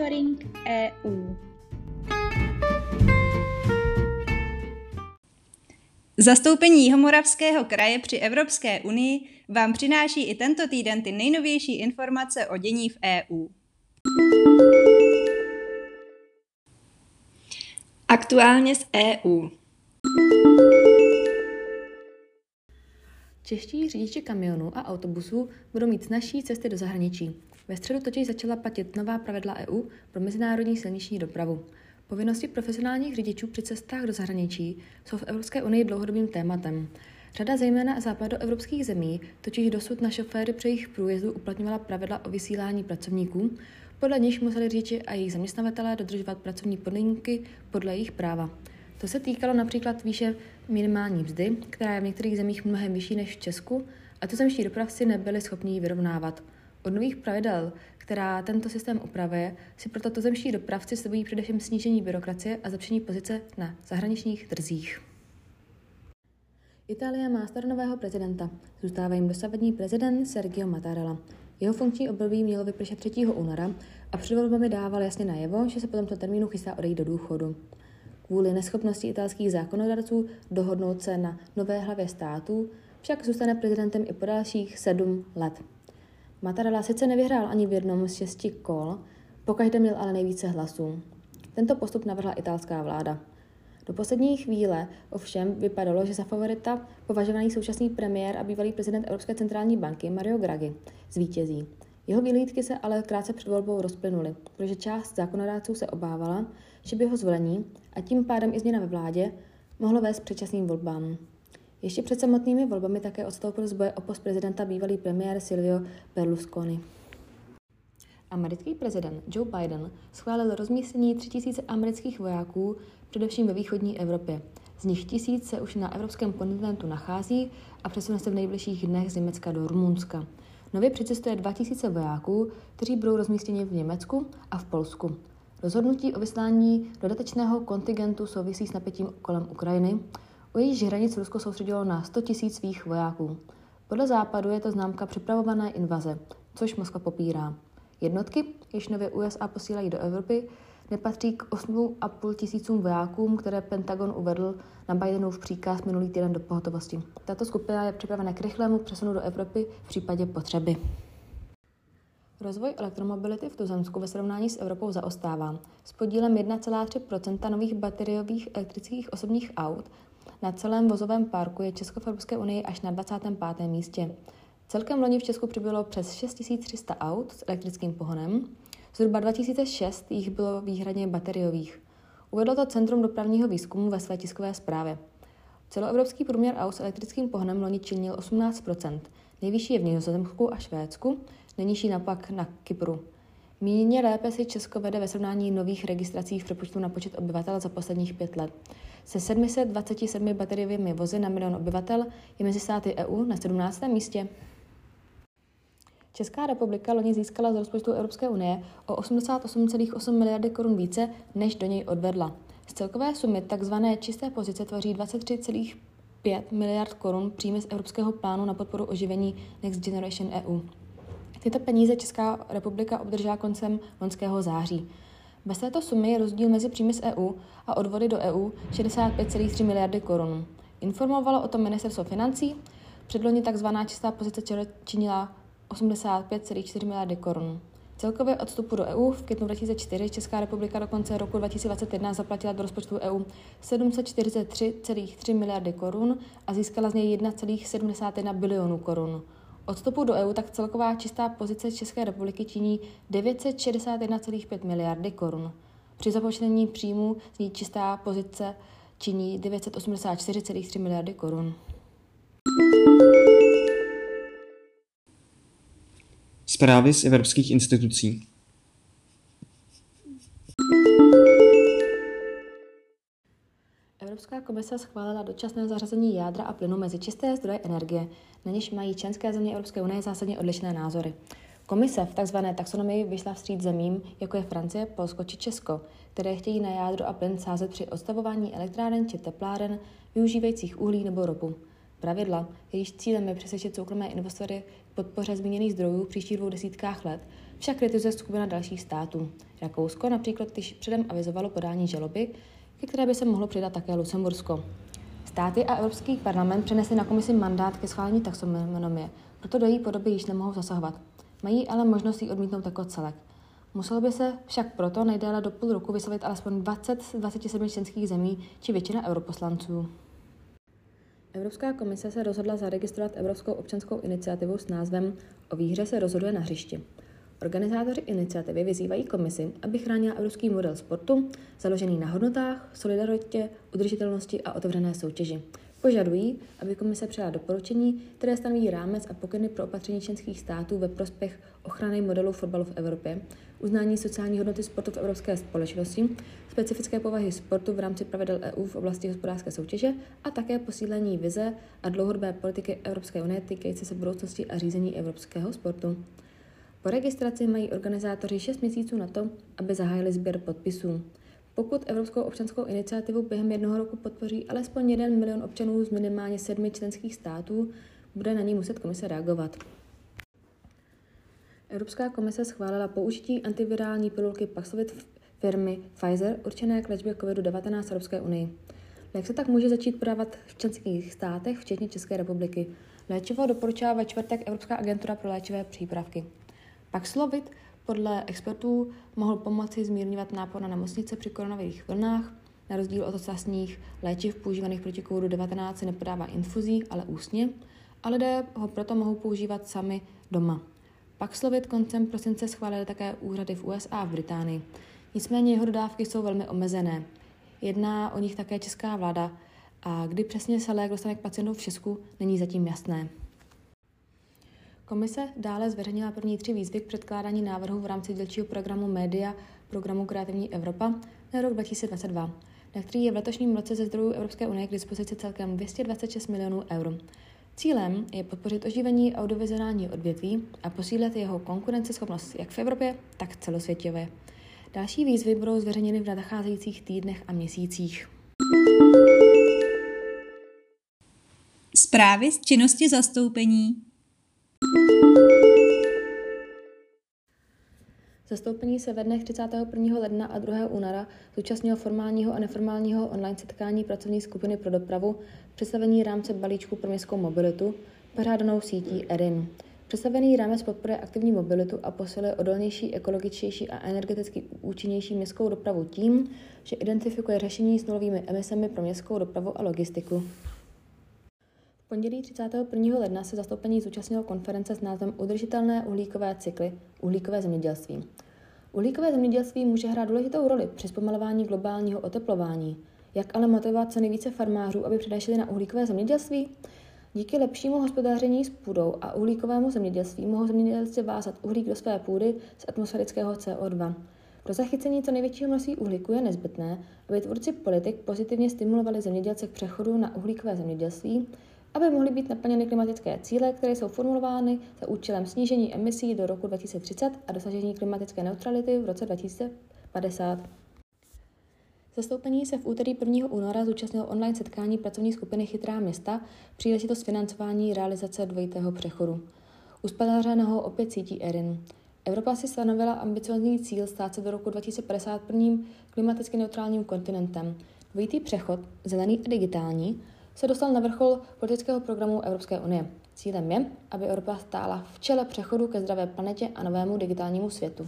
Monitoring EU. Zastoupení Jihomoravského kraje při Evropské unii vám přináší i tento týden ty nejnovější informace o dění v EU. Aktuálně z EU. Čeští řidiči kamionů a autobusů budou mít snažší cesty do zahraničí. Ve středu totiž začala platit nová pravidla EU pro mezinárodní silniční dopravu. Povinnosti profesionálních řidičů při cestách do zahraničí jsou v Evropské unii dlouhodobým tématem. Řada zejména západoevropských zemí totiž dosud na šoféry při jejich průjezdu uplatňovala pravidla o vysílání pracovníků, podle níž museli řidiči a jejich zaměstnavatelé dodržovat pracovní podmínky podle jejich práva. To se týkalo například výše minimální mzdy, která je v některých zemích mnohem vyšší než v Česku, a tuzemští dopravci nebyli schopni ji vyrovnávat. Od nových pravidel, která tento systém upravuje, si proto tuzemští dopravci slibují především snížení byrokracie a zlepšení pozice na zahraničních trzích. Itálie má staronového prezidenta. Zůstává jim dosavadní prezident Sergio Mattarella. Jeho funkční období mělo vypršet 3. února a před volbami dával jasně najevo, že se po tomto termínu chystá odejít do důchodu. Kvůli neschopnosti italských zákonodárců dohodnout se na nové hlavě států však zůstane prezidentem i po dalších sedm let. Mattarella sice nevyhrál ani v jednom z šesti kol, pokaždé měl ale nejvíce hlasů. Tento postup navrhla italská vláda. Do poslední chvíle ovšem vypadalo, že za favorita považovaný současný premiér a bývalý prezident Evropské centrální banky Mario Draghi zvítězí. Jeho vyhlídky se ale krátce před volbou rozplynuly, protože část zákonodárců se obávala, že by ho zvolení a tím pádem i změna ve vládě mohlo vést předčasným volbám. Ještě před samotnými volbami také odstoupil z boje o post prezidenta bývalý premiér Silvio Berlusconi. Americký prezident Joe Biden schválil rozmístění 3000 amerických vojáků především ve východní Evropě. Z nich tisíc se už na evropském kontinentu nachází a přesune se v nejbližších dnech z Německa do Rumunska. Nově přicestuje 2000 vojáků, kteří budou rozmístěni v Německu a v Polsku. Rozhodnutí o vyslání dodatečného kontingentu souvisí s napětím kolem Ukrajiny. U jejíž hranic Rusko soustředilo na 100 000 svých vojáků. Podle západu je to známka připravované invaze, což Moskva popírá. Jednotky, jež nově USA posílají do Evropy, nepatří k 8,5 tisícům vojákům, které Pentagon uvedl na Bidenův příkaz minulý týden do pohotovosti. Tato skupina je připravena k rychlému přesunu do Evropy v případě potřeby. Rozvoj elektromobility v Tuzemsku ve srovnání s Evropou zaostává. S podílem 1,3% nových bateriových elektrických osobních aut na celém vozovém parku je Česko v Evropské unii až na 25. místě. Celkem loni v Česku přibylo přes 6300 aut s elektrickým pohonem, zhruba 2006 jich bylo výhradně bateriových. Uvedlo to Centrum dopravního výzkumu ve své tiskové zprávě. Celoevropský průměr aut s elektrickým pohonem loni činil 18% Nejvyšší je v Nizozemsku a Švédsku, nejnižší napak na Kypru. Míně lépe si Česko vede ve srovnání nových registrací v přepočtu na počet obyvatel za posledních pět let. Se 727 bateriovými vozy na milion obyvatel je mezi státy EU na 17. místě. Česká republika loni získala z rozpočtu Evropské unie o 88,8 miliardy korun více, než do něj odvedla. Z celkové sumy tzv. čisté pozice tvoří 23,5 miliard korun příjmy z Evropského plánu na podporu oživení Next Generation EU. Tyto peníze Česká republika obdržela koncem loňského září. Bez této sumy je rozdíl mezi příjmy z EU a odvody do EU 65,3 miliardy korun. Informovalo o tom ministerstvo financí. Předloni tzv. čistá pozice činila 85,4 miliardy korun. Celkově odstupu do EU v květnu 2004 Česká republika do konce roku 2021 zaplatila do rozpočtu EU 743,3 miliardy korun a získala z něj 1,71 bilionů korun. Odstupu do EU tak celková čistá pozice České republiky činí 961,5 miliardy korun. Při započtení příjmů z ní čistá pozice činí 984,3 miliardy korun. Zprávy z evropských institucí. Evropská komise schválila dočasné zařazení jádra a plynu mezi čisté zdroje energie, na něž mají členské země Evropské unie zásadně odlišné názory. Komise v tzv. taxonomii vyšla vstříc zemím, jako je Francie, Polsko či Česko, které chtějí na jádro a plyn sázet při odstavování elektráren či tepláren využívajících uhlí nebo ropu. Pravidla, jejíž cílem je přesvědčit soukromé investory k podpoře zmíněných zdrojů v příštích dvou desítkách let, však kritizuje skupina dalších států. Rakousko například když předem avizovalo podání žaloby, ke které by se mohlo přidat také Lucembursko. Státy a Evropský parlament přenesli na komisi mandát ke schválení taxonomie, proto do její podoby již nemohou zasahovat. Mají ale možnost ji odmítnout jako celek. Muselo by se však proto nejdéle do půl roku vyslovit alespoň 20 z 27 členských zemí či většina europoslanců. Evropská komise se rozhodla zaregistrovat Evropskou občanskou iniciativu s názvem O výhře se rozhoduje na hřišti. Organizátoři iniciativy vyzývají komisi, aby chránila evropský model sportu, založený na hodnotách, solidaritě, udržitelnosti a otevřené soutěži. Požadují, aby komise přijala doporučení, které stanoví rámec a pokyny pro opatření členských států ve prospěch ochrany modelu fotbalu v Evropě, uznání sociální hodnoty sportu v evropské společnosti, specifické povahy sportu v rámci pravidel EU v oblasti hospodářské soutěže a také posílení vize a dlouhodobé politiky Evropské unie týkající se budoucnosti a řízení evropského sportu. Po registraci mají organizátoři 6 měsíců na to, aby zahájili sběr podpisů. Pokud Evropskou občanskou iniciativu během jednoho roku podpoří alespoň 1 milion občanů z minimálně sedmi členských států, bude na ní muset komise reagovat. Evropská komise schválila použití antivirální pilulky Paxlovid firmy Pfizer určené k léčbě COVID-19 v Evropské unii. Jak se tak může začít podávat v členských státech, včetně České republiky? Léčivo doporučila ve čtvrtek Evropská agentura pro léčivé přípravky. Paxlovid podle expertů mohl pomoci zmírňovat nápor na nemocnice při koronavirých vlnách. Na rozdíl od ostatních léčiv používaných proti COVID-19 se nepodává infuzí, ale ústně a lidé ho proto mohou používat sami doma. Paxlovid koncem prosince schválili také úřady v USA a v Británii. Nicméně jeho dodávky jsou velmi omezené. Jedná o nich také česká vláda a kdy přesně se lék dostane k pacientům v Česku, není zatím jasné. Komise dále zveřejnila první tři výzvy k předkládání návrhu v rámci dělčího programu Média programu Kreativní Evropa na rok 2022, na který je v letošním roce ze zdrojů Evropské unie k dispozici celkem 226 milionů eur. Cílem je podpořit oživení audiovizuální odvětví a posílit jeho konkurenceschopnost jak v Evropě, tak celosvětově. Další výzvy budou zveřejněny v nadcházejících týdnech a měsících. Zprávy z činnosti zastoupení Zastoupení se ve dnech 31. ledna a 2. února zúčastnilo formálního a neformálního online setkání pracovní skupiny pro dopravu, představení rámce balíčku pro městskou mobilitu, pořádanou sítí ERIN. Představený rámec podporuje aktivní mobilitu a posiluje odolnější, ekologičtější a energeticky účinnější městskou dopravu tím, že identifikuje řešení s nulovými emisemi pro městskou dopravu a logistiku pondělí 31. ledna se zastoupení zúčastnilo konference s názvem Udržitelné uhlíkové cykly, uhlíkové zemědělství. Uhlíkové zemědělství může hrát důležitou roli při zpomalování globálního oteplování. Jak ale motivovat co nejvíce farmářů, aby předešli na uhlíkové zemědělství? Díky lepšímu hospodáření s půdou a uhlíkovému zemědělství mohou zemědělci vázat uhlík do své půdy z atmosférického CO2. Pro zachycení co největšího množství uhlíku je nezbytné, aby tvůrci politik pozitivně stimulovali zemědělce k přechodu na uhlíkové zemědělství, aby mohly být naplněny klimatické cíle, které jsou formulovány za účelem snížení emisí do roku 2030 a dosažení klimatické neutrality v roce 2050. Zastoupení se v úterý 1. února zúčastnilo online setkání pracovní skupiny Chytrá města, příležitost financování realizace dvojitého přechodu. Uspořádaného opět sítí ERIN. Evropa si stanovila ambiciozní cíl stát se do roku 2050 prvním klimaticky neutrálním kontinentem. Dvojitý přechod, zelený a digitální, se dostal na vrchol politického programu Evropské unie. Cílem je, aby Evropa stála v čele přechodu ke zdravé planetě a novému digitálnímu světu.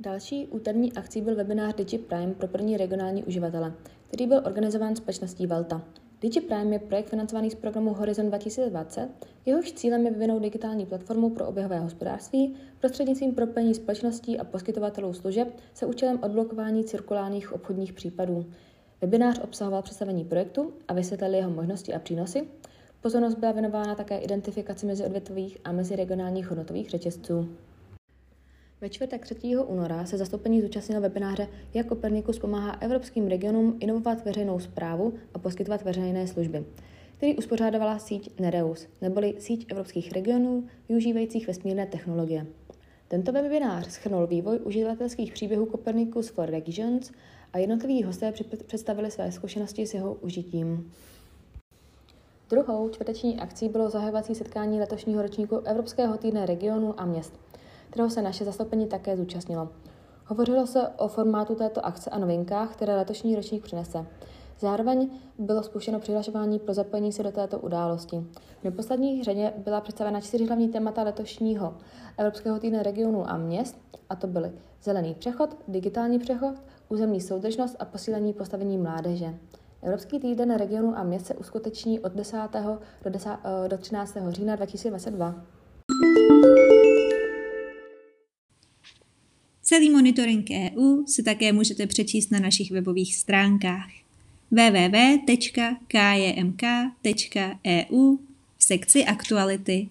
Další úterní akcí byl webinář DigiPrime pro první regionální uživatele, který byl organizován společností Velta. DigiPrime je projekt financovaný z programu Horizon 2020, jehož cílem je vyvinout digitální platformu pro oběhové hospodářství prostřednictvím propojení společností a poskytovatelů služeb se účelem odblokování cirkulárních obchodních případů. Webinář obsahoval představení projektu a vysvětlili jeho možnosti a přínosy. Pozornost byla věnována také identifikaci mezi odvětvových a mezi regionálních hodnotových řetězců. Ve čtvrtek 3. února se zastoupení zúčastnilo webináře Jak Kopernikus pomáhá evropským regionům inovovat veřejnou zprávu a poskytovat veřejné služby, který uspořádovala síť Nereus, neboli síť evropských regionů využívajících vesmírné technologie. Tento webinář schrnul vývoj uživatelských příběhů Copernicus for Regions a jednotliví hosté představili své zkušenosti s jeho užitím. Druhou čtvrteční akcí bylo zahajovací setkání letošního ročníku Evropského týdne regionu a měst. kterého se naše zastoupení také zúčastnilo. Hovořilo se o formátu této akce a novinkách, které letošní ročník přinese. Zároveň bylo spuštěno přihlašování pro zapojení se do této události. V neposlední řadě byla představena čtyři hlavní témata letošního Evropského týdne regionů a měst, a to byly zelený přechod, digitální přechod, územní soudržnost a posílení postavení mládeže. Evropský týden regionu a měst se uskuteční od 10. do, 10, eh, do 13. října 2022. Celý monitoring EU si také můžete přečíst na našich webových stránkách www.kjmk.eu v sekci aktuality.